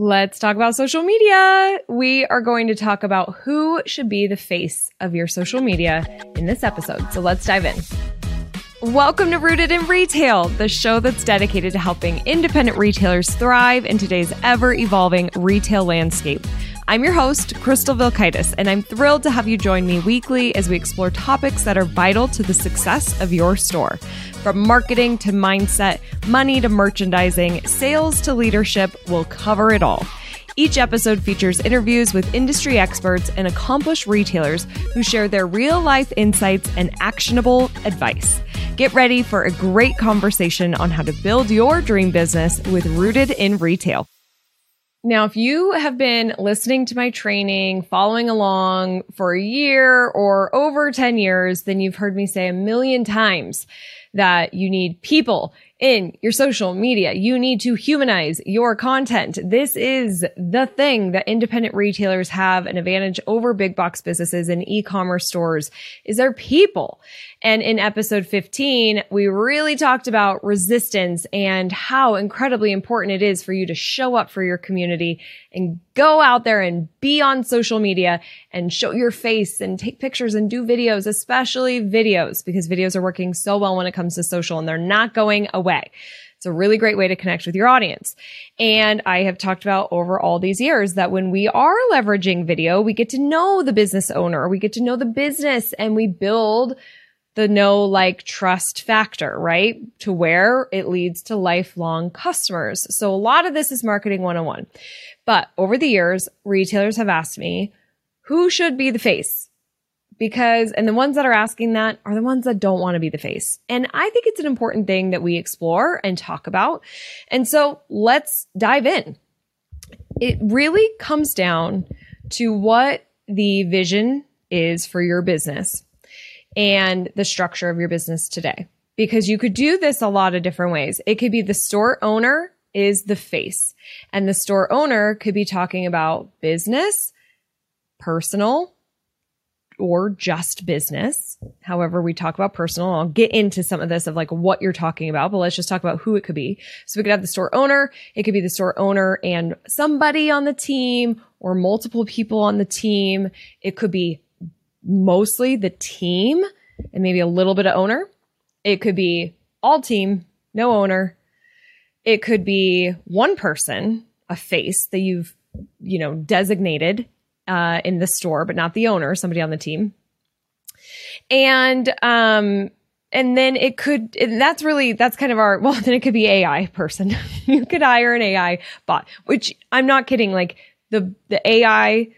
Let's talk about social media. We are going to talk about who should be the face of your social media in this episode. So let's dive in. Welcome to Rooted in Retail, the show that's dedicated to helping independent retailers thrive in today's ever evolving retail landscape. I'm your host, Crystal Vilkaitis, and I'm thrilled to have you join me weekly as we explore topics that are vital to the success of your store. From marketing to mindset, money to merchandising, sales to leadership, we'll cover it all. Each episode features interviews with industry experts and accomplished retailers who share their real life insights and actionable advice. Get ready for a great conversation on how to build your dream business with Rooted in Retail. Now, if you have been listening to my training, following along for a year or over 10 years, then you've heard me say a million times that you need people in your social media. You need to humanize your content. This is the thing that independent retailers have an advantage over big box businesses and e-commerce stores is their people. And in episode 15, we really talked about resistance and how incredibly important it is for you to show up for your community and go out there and be on social media and show your face and take pictures and do videos, especially videos, because videos are working so well when it comes to social and they're not going away. It's a really great way to connect with your audience. And I have talked about over all these years that when we are leveraging video, we get to know the business owner, we get to know the business and we build the know like trust factor, right? To where it leads to lifelong customers. So a lot of this is marketing 101. But over the years, retailers have asked me, who should be the face? Because, and the ones that are asking that are the ones that don't want to be the face. And I think it's an important thing that we explore and talk about. And so let's dive in. It really comes down to what the vision is for your business and the structure of your business today. Because you could do this a lot of different ways. It could be the store owner is the face and the store owner could be talking about business, personal, or just business. However, we talk about personal. I'll get into some of this of like what you're talking about, but let's just talk about who it could be. So we could have the store owner. It could be the store owner and somebody on the team or multiple people on the team. It could be mostly the team and maybe a little bit of owner. It could be all team, no owner. It could be one person, a face that you've, you know, designated uh, in the store, but not the owner, somebody on the team. And um, and then it could that's really that's kind of our well then it could be ai person you could hire an ai bot which i'm not kidding like the the ai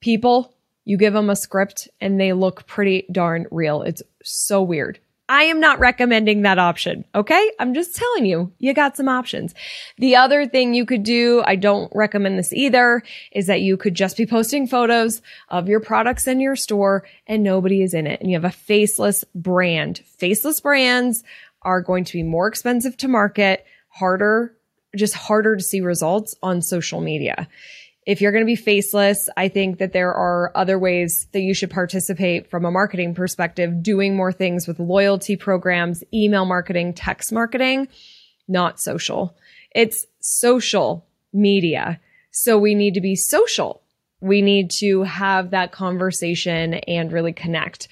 people you give them a script and they look pretty darn real. It's so weird. I am not recommending that option. Okay. I'm just telling you, you got some options. The other thing you could do, I don't recommend this either, is that you could just be posting photos of your products in your store and nobody is in it. And you have a faceless brand. Faceless brands are going to be more expensive to market, harder, just harder to see results on social media if you're going to be faceless, I think that there are other ways that you should participate from a marketing perspective, doing more things with loyalty programs, email marketing, text marketing, not social. It's social media. So we need to be social. We need to have that conversation and really connect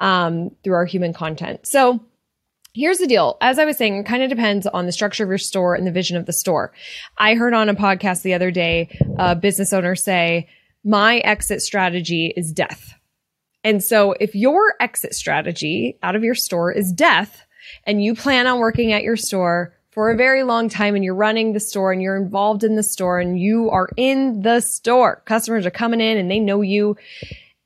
um, through our human content. So Here's the deal. As I was saying, it kind of depends on the structure of your store and the vision of the store. I heard on a podcast the other day, a business owner say, my exit strategy is death. And so if your exit strategy out of your store is death and you plan on working at your store for a very long time and you're running the store and you're involved in the store and you are in the store, customers are coming in and they know you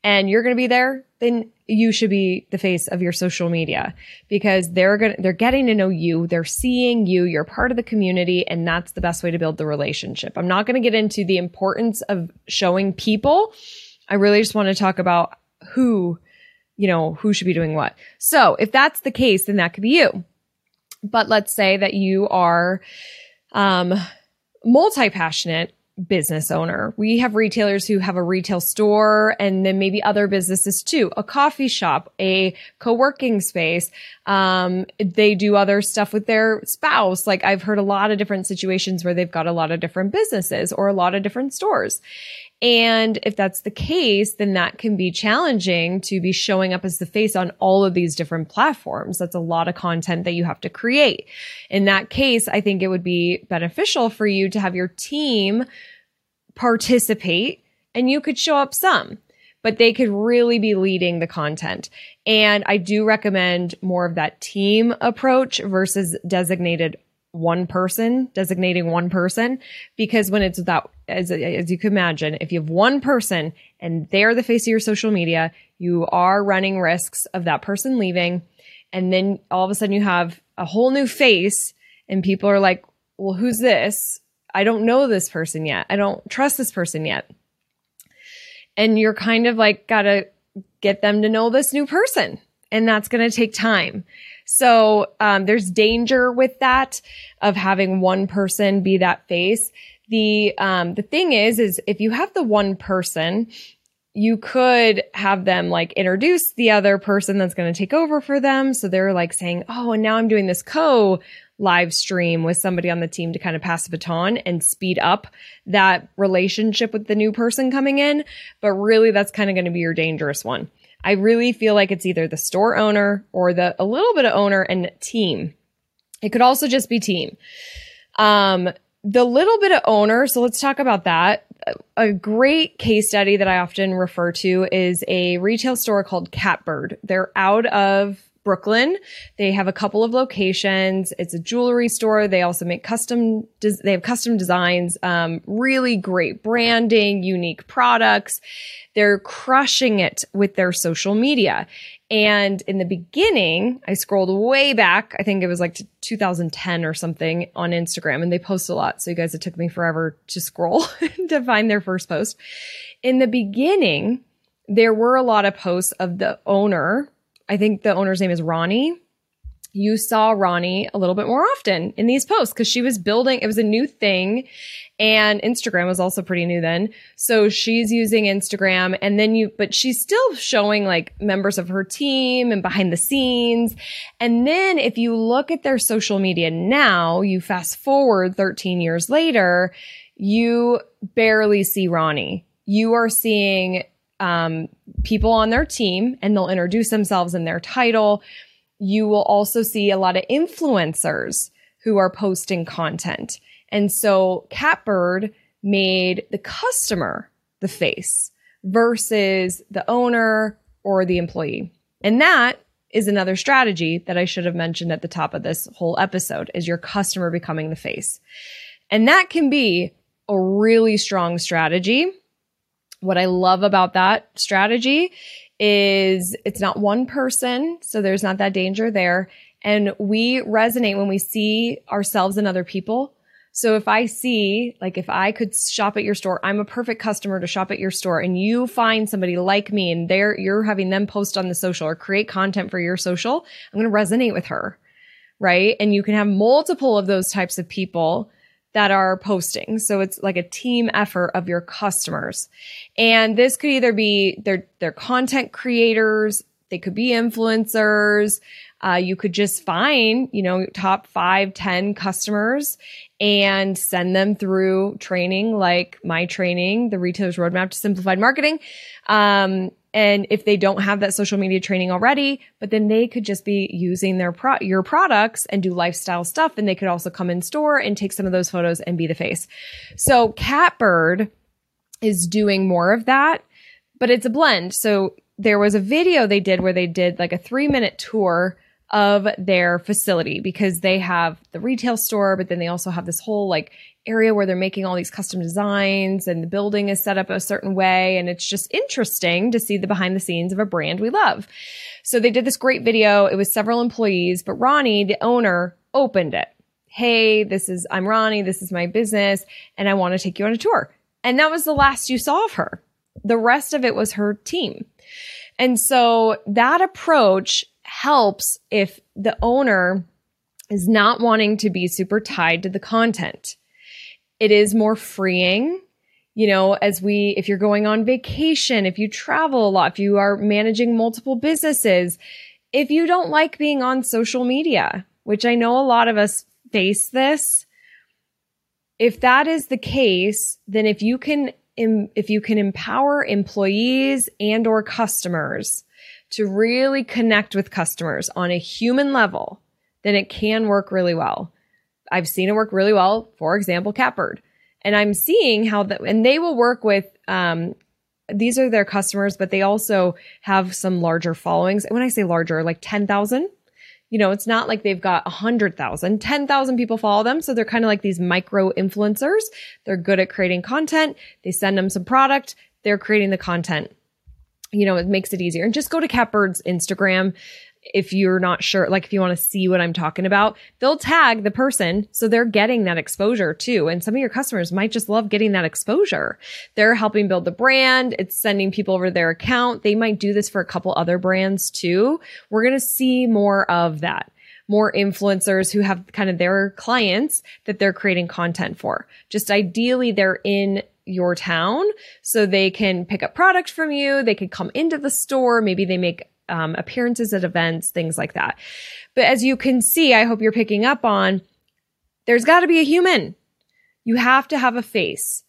and you're going to be there, then you should be the face of your social media because they're going they're getting to know you. They're seeing you. You're part of the community and that's the best way to build the relationship. I'm not going to get into the importance of showing people. I really just want to talk about who, you know, who should be doing what. So if that's the case, then that could be you. But let's say that you are, um, multi passionate business owner. We have retailers who have a retail store and then maybe other businesses too, a coffee shop, a co-working space. Um, they do other stuff with their spouse. Like I've heard a lot of different situations where they've got a lot of different businesses or a lot of different stores. And if that's the case, then that can be challenging to be showing up as the face on all of these different platforms. That's a lot of content that you have to create. In that case, I think it would be beneficial for you to have your team participate and you could show up some, but they could really be leading the content. And I do recommend more of that team approach versus designated one person, designating one person, because when it's that, as, as you can imagine, if you have one person and they're the face of your social media, you are running risks of that person leaving. And then all of a sudden you have a whole new face and people are like, well, who's this? I don't know this person yet. I don't trust this person yet. And you're kind of like, gotta get them to know this new person. And that's to take time. So um, there's danger with that of having one person be that face. The um, the thing is, is if you have the one person, you could have them like introduce the other person that's going to take over for them. So they're like saying, "Oh, and now I'm doing this co live stream with somebody on the team to kind of pass the baton and speed up that relationship with the new person coming in." But really, that's kind of going to be your dangerous one. I really feel like it's either the store owner or the a little bit of owner and team. It could also just be team. Um, the little bit of owner, so let's talk about that. A great case study that I often refer to is a retail store called Catbird. They're out of Brooklyn. They have a couple of locations. It's a jewelry store. They also make custom, des- they have custom designs, um, really great branding, unique products. They're crushing it with their social media. And in the beginning, I scrolled way back. I think it was like 2010 or something on Instagram and they post a lot. So you guys, it took me forever to scroll to find their first post. In the beginning, there were a lot of posts of the owner I think the owner's name is Rony. You saw Rony a little bit more often in these posts because she was building, it was a new thing. And Instagram was also pretty new then. So she's using Instagram and then you, but she's still showing like members of her team and behind the scenes. And then if you look at their social media now, you fast forward 13 years later, you barely see Rony. You are seeing um, people on their team and they'll introduce themselves in their title. You will also see a lot of influencers who are posting content. And so Catbird made the customer the face versus the owner or the employee. And that is another strategy that I should have mentioned at the top of this whole episode is your customer becoming the face. And that can be a really strong strategy what I love about that strategy is it's not one person, so there's not that danger there. And we resonate when we see ourselves and other people. So if I see, like, if I could shop at your store, I'm a perfect customer to shop at your store and you find somebody like me and they're, you're having them post on the social or create content for your social, I'm going to resonate with her. Right. And you can have multiple of those types of people that are posting. So it's like a team effort of your customers. And this could either be their, their content creators, they could be influencers. Uh, you could just find, you know, top five, ten customers and send them through training like my training, the retailer's roadmap to simplified marketing. Um, and if they don't have that social media training already, but then they could just be using their pro- your products and do lifestyle stuff. And they could also come in store and take some of those photos and be the face. So Catbird is doing more of that, but it's a blend. So there was a video they did where they did like a three minute tour of their facility because they have the retail store, but then they also have this whole like area where they're making all these custom designs and the building is set up a certain way. And it's just interesting to see the behind the scenes of a brand we love. So they did this great video. It was several employees, but Rony, the owner, opened it. Hey, this is, I'm Rony. This is my business and I want to take you on a tour. And that was the last you saw of her. The rest of it was her team. And so that approach helps if the owner is not wanting to be super tied to the content. It is more freeing you know, as we, if you're going on vacation, if you travel a lot, if you are managing multiple businesses, if you don't like being on social media, which I know a lot of us face this, if that is the case, then if you can, if you can empower employees and or customers to really connect with customers on a human level, then it can work really well. I've seen it work really well. For example, Catbird. And I'm seeing how that, and they will work with, um, these are their customers, but they also have some larger followings. And when I say larger, like 10,000, you know, it's not like they've got 100,000, 10,000 people follow them. So they're kind of like these micro influencers. They're good at creating content. They send them some product. They're creating the content. You know, it makes it easier. And just go to Catbird's Instagram if you're not sure, like if you want to see what I'm talking about, they'll tag the person. So they're getting that exposure too. And some of your customers might just love getting that exposure. They're helping build the brand. It's sending people over their account. They might do this for a couple other brands too. We're going to see more of that. More influencers who have kind of their clients that they're creating content for. Just ideally, they're in your town so they can pick up product from you. They could come into the store. Maybe they make um, appearances at events, things like that. But as you can see, I hope you're picking up on, there's got to be a human. You have to have a face.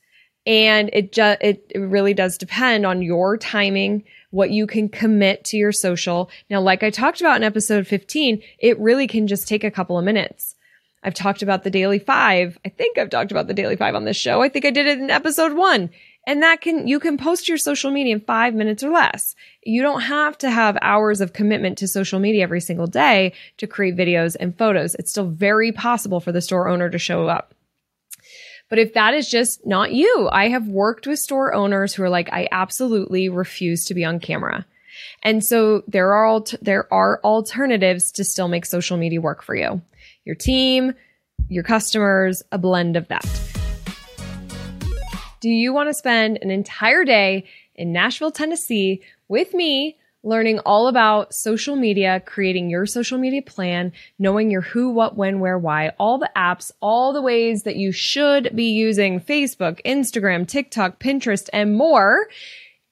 And it just, it, it really does depend on your timing, what you can commit to your social. Now, like I talked about in episode 15, it really can just take a couple of minutes. I've talked about the daily five. I think I've talked about the daily five on this show. I think I did it in episode one. And that can, you can post your social media in five minutes or less. You don't have to have hours of commitment to social media every single day to create videos and photos. It's still very possible for the store owner to show up. But if that is just not you, I have worked with store owners who are like, I absolutely refuse to be on camera. And so there are, there are alternatives to still make social media work for you. Your team, your customers, a blend of that. Do you want to spend an entire day in Nashville, Tennessee with me learning all about social media, creating your social media plan, knowing your who, what, when, where, why, all the apps, all the ways that you should be using Facebook, Instagram, TikTok, Pinterest, and more.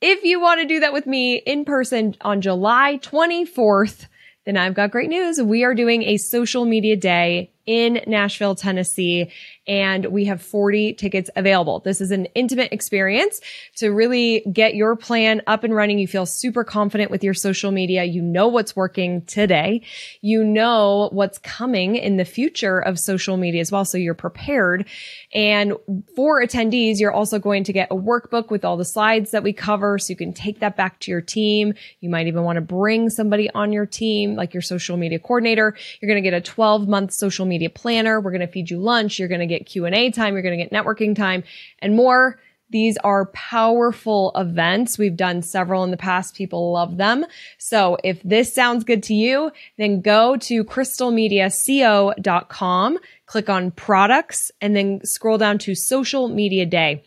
If you want to do that with me in person on July 24th, then I've got great news. We are doing a social media day in Nashville, Tennessee and we have 40 tickets available. This is an intimate experience to really get your plan up and running. You feel super confident with your social media. You know what's working today. You know what's coming in the future of social media as well. So you're prepared. And for attendees, you're also going to get a workbook with all the slides that we cover. So you can take that back to your team. You might even want to bring somebody on your team, like your social media coordinator. You're going to get a 12 month social media planner. We're going to feed you lunch. You're going to get Q&A time, you're going to get networking time and more. These are powerful events. We've done several in the past. People love them. So if this sounds good to you, then go to crystalmediaco.com, click on products, and then scroll down to social media day.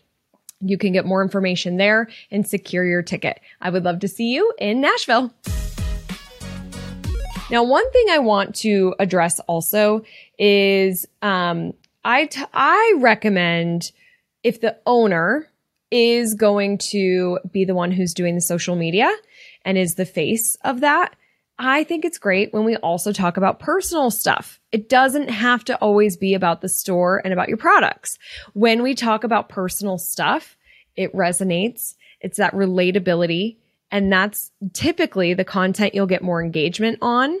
You can get more information there and secure your ticket. I would love to see you in Nashville. Now, one thing I want to address also is um, I, t- I recommend if the owner is going to be the one who's doing the social media and is the face of that, I think it's great when we also talk about personal stuff. It doesn't have to always be about the store and about your products. When we talk about personal stuff, it resonates. It's that relatability. And that's typically the content you'll get more engagement on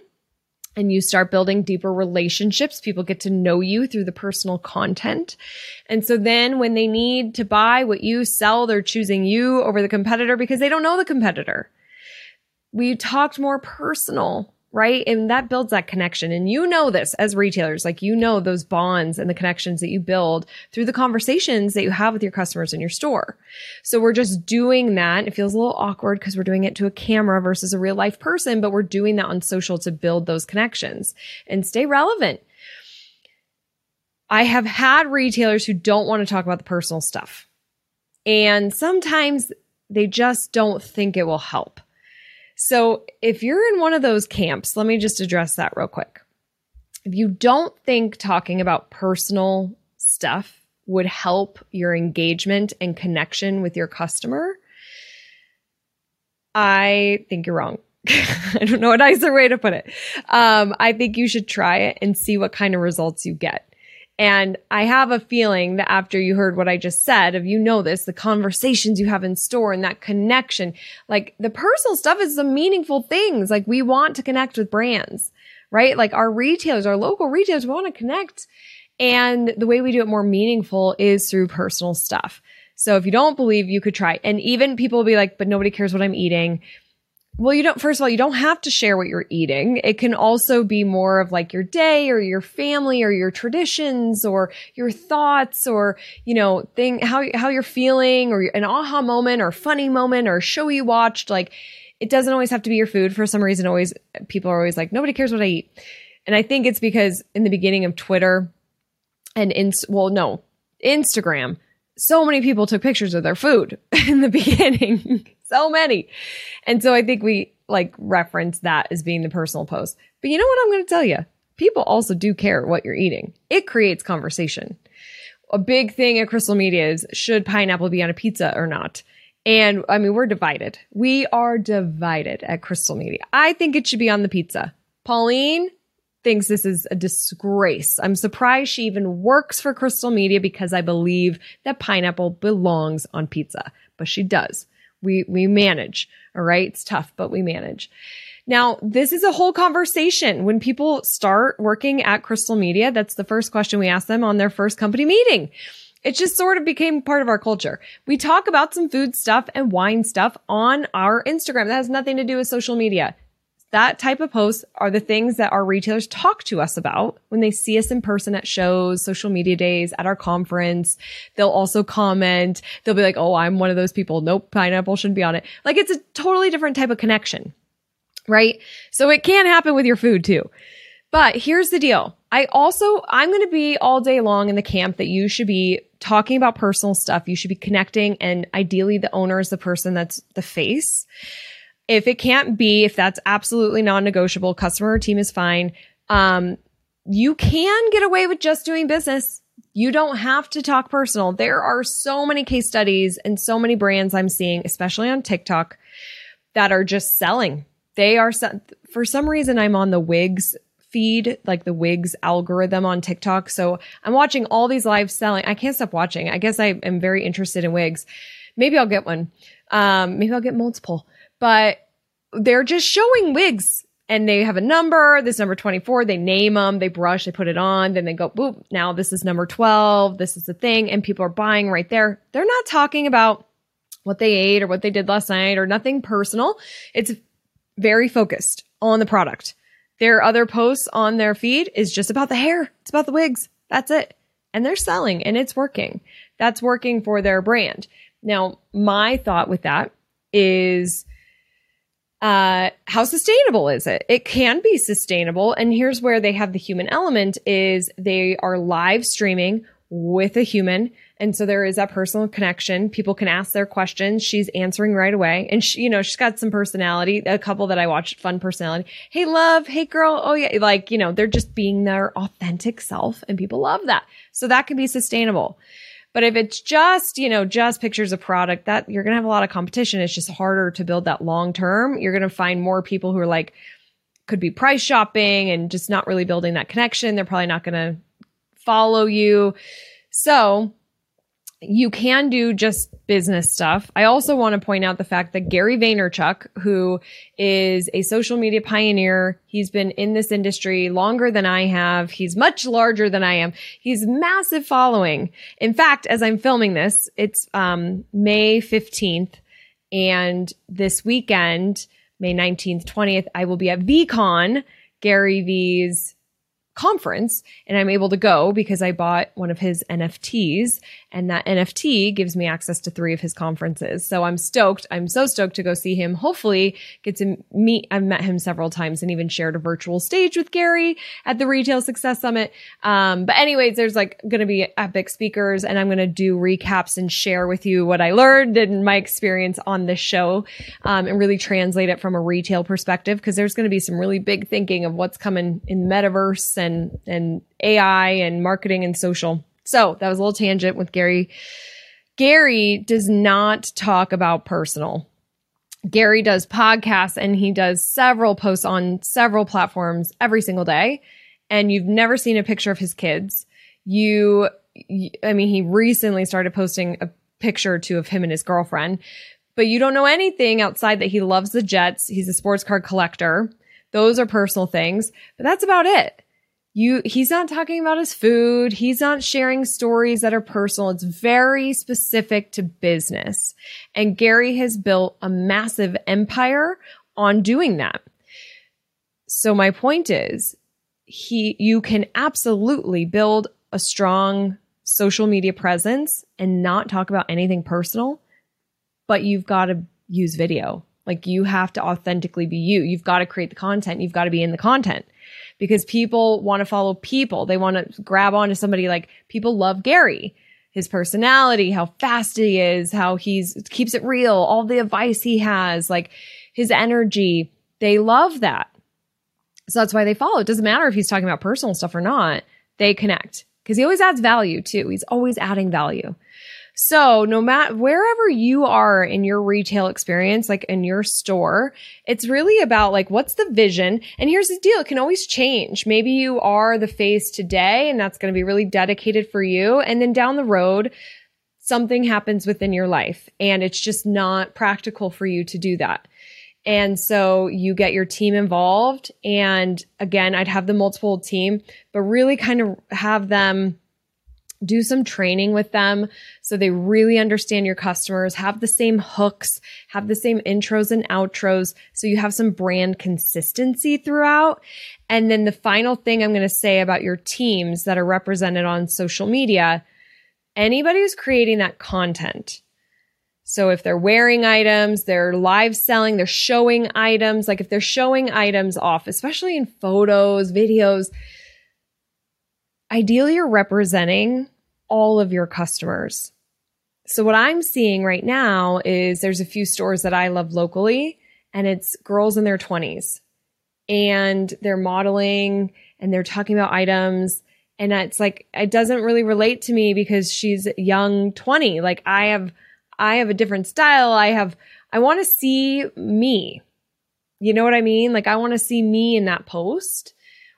and you start building deeper relationships. People get to know you through the personal content. And so then when they need to buy what you sell, they're choosing you over the competitor because they don't know the competitor. We talked more personal right? And that builds that connection. And you know this as retailers, like you know those bonds and the connections that you build through the conversations that you have with your customers in your store. So we're just doing that. It feels a little awkward because we're doing it to a camera versus a real life person, but we're doing that on social to build those connections and stay relevant. I have had retailers who don't want to talk about the personal stuff. And sometimes they just don't think it will help. So if you're in one of those camps, let me just address that real quick. If you don't think talking about personal stuff would help your engagement and connection with your customer, I think you're wrong. I don't know a nicer way to put it. Um, I think you should try it and see what kind of results you get. And I have a feeling that after you heard what I just said, of you know this, the conversations you have in store and that connection, like the personal stuff is the meaningful things. Like we want to connect with brands, right? Like our retailers, our local retailers, we want to connect. And the way we do it more meaningful is through personal stuff. So if you don't believe, you could try. And even people will be like, but nobody cares what I'm eating. Well, you don't, first of all, you don't have to share what you're eating. It can also be more of like your day or your family or your traditions or your thoughts or, you know, thing, how, how you're feeling or an aha moment or funny moment or show you watched. Like it doesn't always have to be your food. For some reason, always people are always like, nobody cares what I eat. And I think it's because in the beginning of Twitter and in, well, no, Instagram, so many people took pictures of their food in the beginning. So many. And so I think we like reference that as being the personal post. But you know what I'm going to tell you? People also do care what you're eating. It creates conversation. A big thing at Crystal Media is should pineapple be on a pizza or not? And I mean, we're divided. We are divided at Crystal Media. I think it should be on the pizza. Pauline thinks this is a disgrace. I'm surprised she even works for Crystal Media because I believe that pineapple belongs on pizza, but she does. We, we manage. All right. It's tough, but we manage. Now, this is a whole conversation. When people start working at Crystal Media, that's the first question we ask them on their first company meeting. It just sort of became part of our culture. We talk about some food stuff and wine stuff on our Instagram. That has nothing to do with social media. That type of posts are the things that our retailers talk to us about when they see us in person at shows, social media days, at our conference. They'll also comment. They'll be like, Oh, I'm one of those people. Nope, pineapple shouldn't be on it. Like it's a totally different type of connection, right? So it can happen with your food too. But here's the deal. I also, I'm going to be all day long in the camp that you should be talking about personal stuff. You should be connecting and ideally the owner is the person that's the face. If it can't be, if that's absolutely non-negotiable, customer team is fine. Um, you can get away with just doing business. You don't have to talk personal. There are so many case studies and so many brands I'm seeing, especially on TikTok, that are just selling. They are, for some reason, I'm on the wigs feed, like the wigs algorithm on TikTok. So I'm watching all these live selling. I can't stop watching. I guess I am very interested in wigs. Maybe I'll get one. Um, maybe I'll get multiple but they're just showing wigs and they have a number. This number 24, they name them, they brush, they put it on, then they go, boop, now this is number 12. This is the thing. And people are buying right there. They're not talking about what they ate or what they did last night or nothing personal. It's very focused on the product. Their other posts on their feed is just about the hair. It's about the wigs. That's it. And they're selling and it's working. That's working for their brand. Now, my thought with that is uh, how sustainable is it? It can be sustainable. And here's where they have the human element is they are live streaming with a human. And so there is that personal connection. People can ask their questions. She's answering right away. And she, you know, she's got some personality. A couple that I watched, fun personality. Hey, love. Hey, girl. Oh, yeah. Like, you know, they're just being their authentic self and people love that. So that can be sustainable. But if it's just, you know, just pictures of product, that you're going to have a lot of competition. It's just harder to build that long term. You're going to find more people who are like, could be price shopping and just not really building that connection. They're probably not going to follow you. So you can do just business stuff. I also want to point out the fact that Gary Vaynerchuk, who is a social media pioneer, he's been in this industry longer than I have. He's much larger than I am. He's massive following. In fact, as I'm filming this, it's um, May 15th and this weekend, May 19th, 20th, I will be at VeeCon, Gary Vee's conference and I'm able to go because I bought one of his NFTs and that NFT gives me access to three of his conferences. So I'm stoked. I'm so stoked to go see him. Hopefully get to meet. I've met him several times and even shared a virtual stage with Gary at the Retail Success Summit. Um, but anyways, there's like going to be epic speakers and I'm going to do recaps and share with you what I learned and my experience on this show, um, and really translate it from a retail perspective because there's going to be some really big thinking of what's coming in metaverse and, and AI and marketing and social. So that was a little tangent with Gary. Gary does not talk about personal. Gary does podcasts and he does several posts on several platforms every single day. And you've never seen a picture of his kids. You, I mean, he recently started posting a picture or two of him and his girlfriend, but you don't know anything outside that he loves the Jets. He's a sports card collector. Those are personal things, but that's about it you he's not talking about his food. He's not sharing stories that are personal. It's very specific to business. And gary has built a massive empire on doing that. So my point is he you can absolutely build a strong social media presence and not talk about anything personal but you've got to use video. Like you have to authentically be you. You've got to create the content. You've got to be in the content because people want to follow people. They want to grab onto somebody like people love Gary, his personality, how fast he is, how he's keeps it real, all the advice he has, like his energy. They love that. So that's why they follow. It doesn't matter if he's talking about personal stuff or not. They connect because he always adds value too. He's always adding value. So no matter wherever you are in your retail experience, like in your store, it's really about like, what's the vision? And here's the deal. It can always change. Maybe you are the face today and that's going to be really dedicated for you. And then down the road, something happens within your life and it's just not practical for you to do that. And so you get your team involved. And again, I'd have the multiple team, but really kind of have them do some training with them so they really understand your customers, have the same hooks, have the same intros and outros. So you have some brand consistency throughout. And then the final thing I'm going to say about your teams that are represented on social media, anybody who's creating that content. So if they're wearing items, they're live selling, they're showing items, like if they're showing items off, especially in photos, videos, ideally you're representing all of your customers. So what I'm seeing right now is there's a few stores that I love locally and it's girls in their 20s and they're modeling and they're talking about items and it's like it doesn't really relate to me because she's young 20 like I have I have a different style. I have I want to see me. You know what I mean? Like I want to see me in that post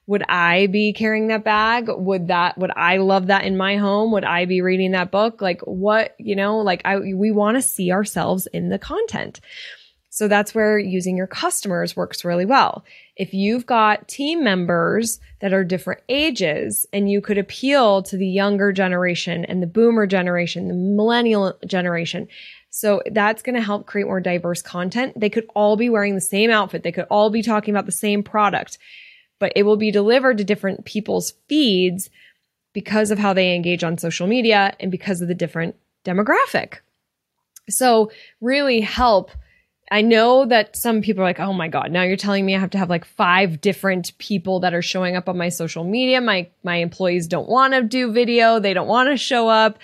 would I be carrying that bag? Would that, would I love that in my home? Would I be reading that book? Like what, you know, like I, we want to see ourselves in the content. So that's where using your customers works really well. If you've got team members that are different ages and you could appeal to the younger generation and the boomer generation, the millennial generation, so that's going to help create more diverse content. They could all be wearing the same outfit. They could all be talking about the same product but it will be delivered to different people's feeds because of how they engage on social media and because of the different demographic. So really help. I know that some people are like, oh my God, now you're telling me I have to have like five different people that are showing up on my social media. My, my employees don't want to do video. They don't want to show up.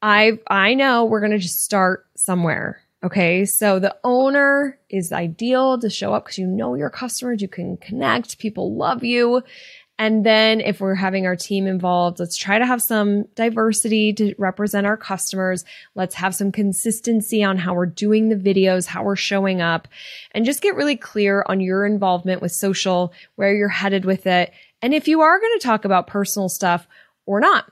I, I know we're to just start somewhere. Okay. So the owner is ideal to show up because you know your customers, you can connect, people love you. And then if we're having our team involved, let's try to have some diversity to represent our customers. Let's have some consistency on how we're doing the videos, how we're showing up, and just get really clear on your involvement with social, where you're headed with it. And if you are going to talk about personal stuff or not.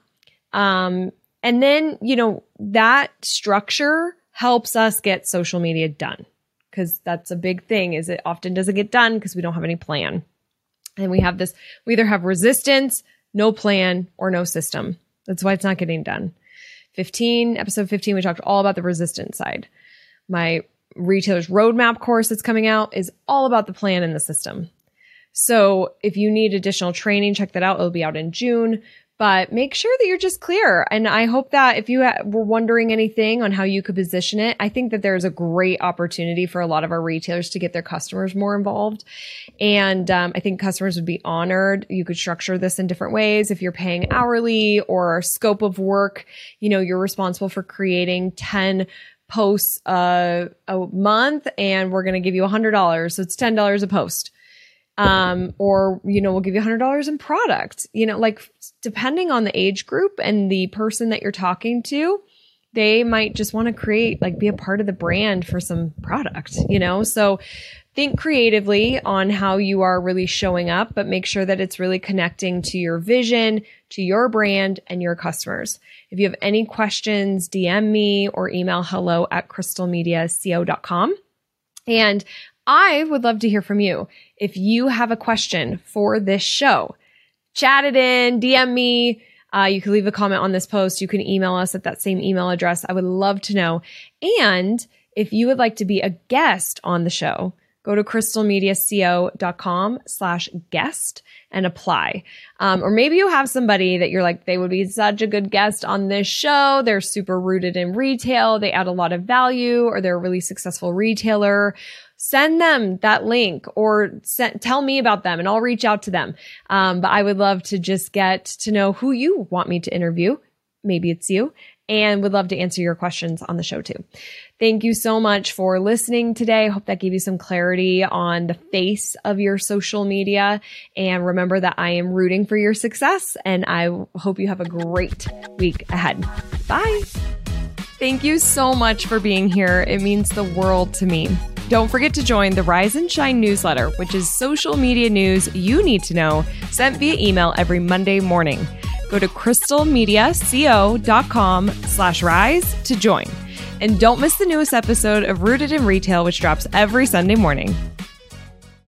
Um, and then, you know, that structure helps us get social media done. Because that's a big thing is it often doesn't get done because we don't have any plan. And we have this we either have resistance no plan or no system. That's why it's not getting done. 15 episode 15 we talked all about the resistance side. My retailers roadmap course that's coming out is all about the plan and the system. So if you need additional training check that out. It'll be out in june but make sure that you're just clear. And I hope that if you were wondering anything on how you could position it, I think that there's a great opportunity for a lot of our retailers to get their customers more involved. And um, I think customers would be honored. You could structure this in different ways. If you're paying hourly or scope of work, you know, you're responsible for creating 10 posts uh, a month and we're going to give you $100. So it's $10 a post Um, or, you know, we'll give you $100 in product. You know, like depending on the age group and the person that you're talking to, they might just want to create, like, be a part of the brand for some product, you know? So think creatively on how you are really showing up, but make sure that it's really connecting to your vision, to your brand, and your customers. If you have any questions, DM me or email hello at crystalmediaco.com. And I would love to hear from you. If you have a question for this show, chat it in, DM me. Uh, you can leave a comment on this post. You can email us at that same email address. I would love to know. And if you would like to be a guest on the show, go to crystalmediaco.com slash guest and apply. Um, or maybe you have somebody that you're like, they would be such a good guest on this show. They're super rooted in retail. They add a lot of value or they're a really successful retailer. Send them that link or send, tell me about them and I'll reach out to them. Um, but I would love to just get to know who you want me to interview. Maybe it's you and would love to answer your questions on the show too. Thank you so much for listening today. I hope that gave you some clarity on the face of your social media. And remember that I am rooting for your success and I hope you have a great week ahead. Bye. Thank you so much for being here. It means the world to me. Don't forget to join the Rise and Shine newsletter, which is social media news you need to know sent via email every Monday morning. Go to crystalmediaco.com slash rise to join. And don't miss the newest episode of Rooted in Retail, which drops every Sunday morning.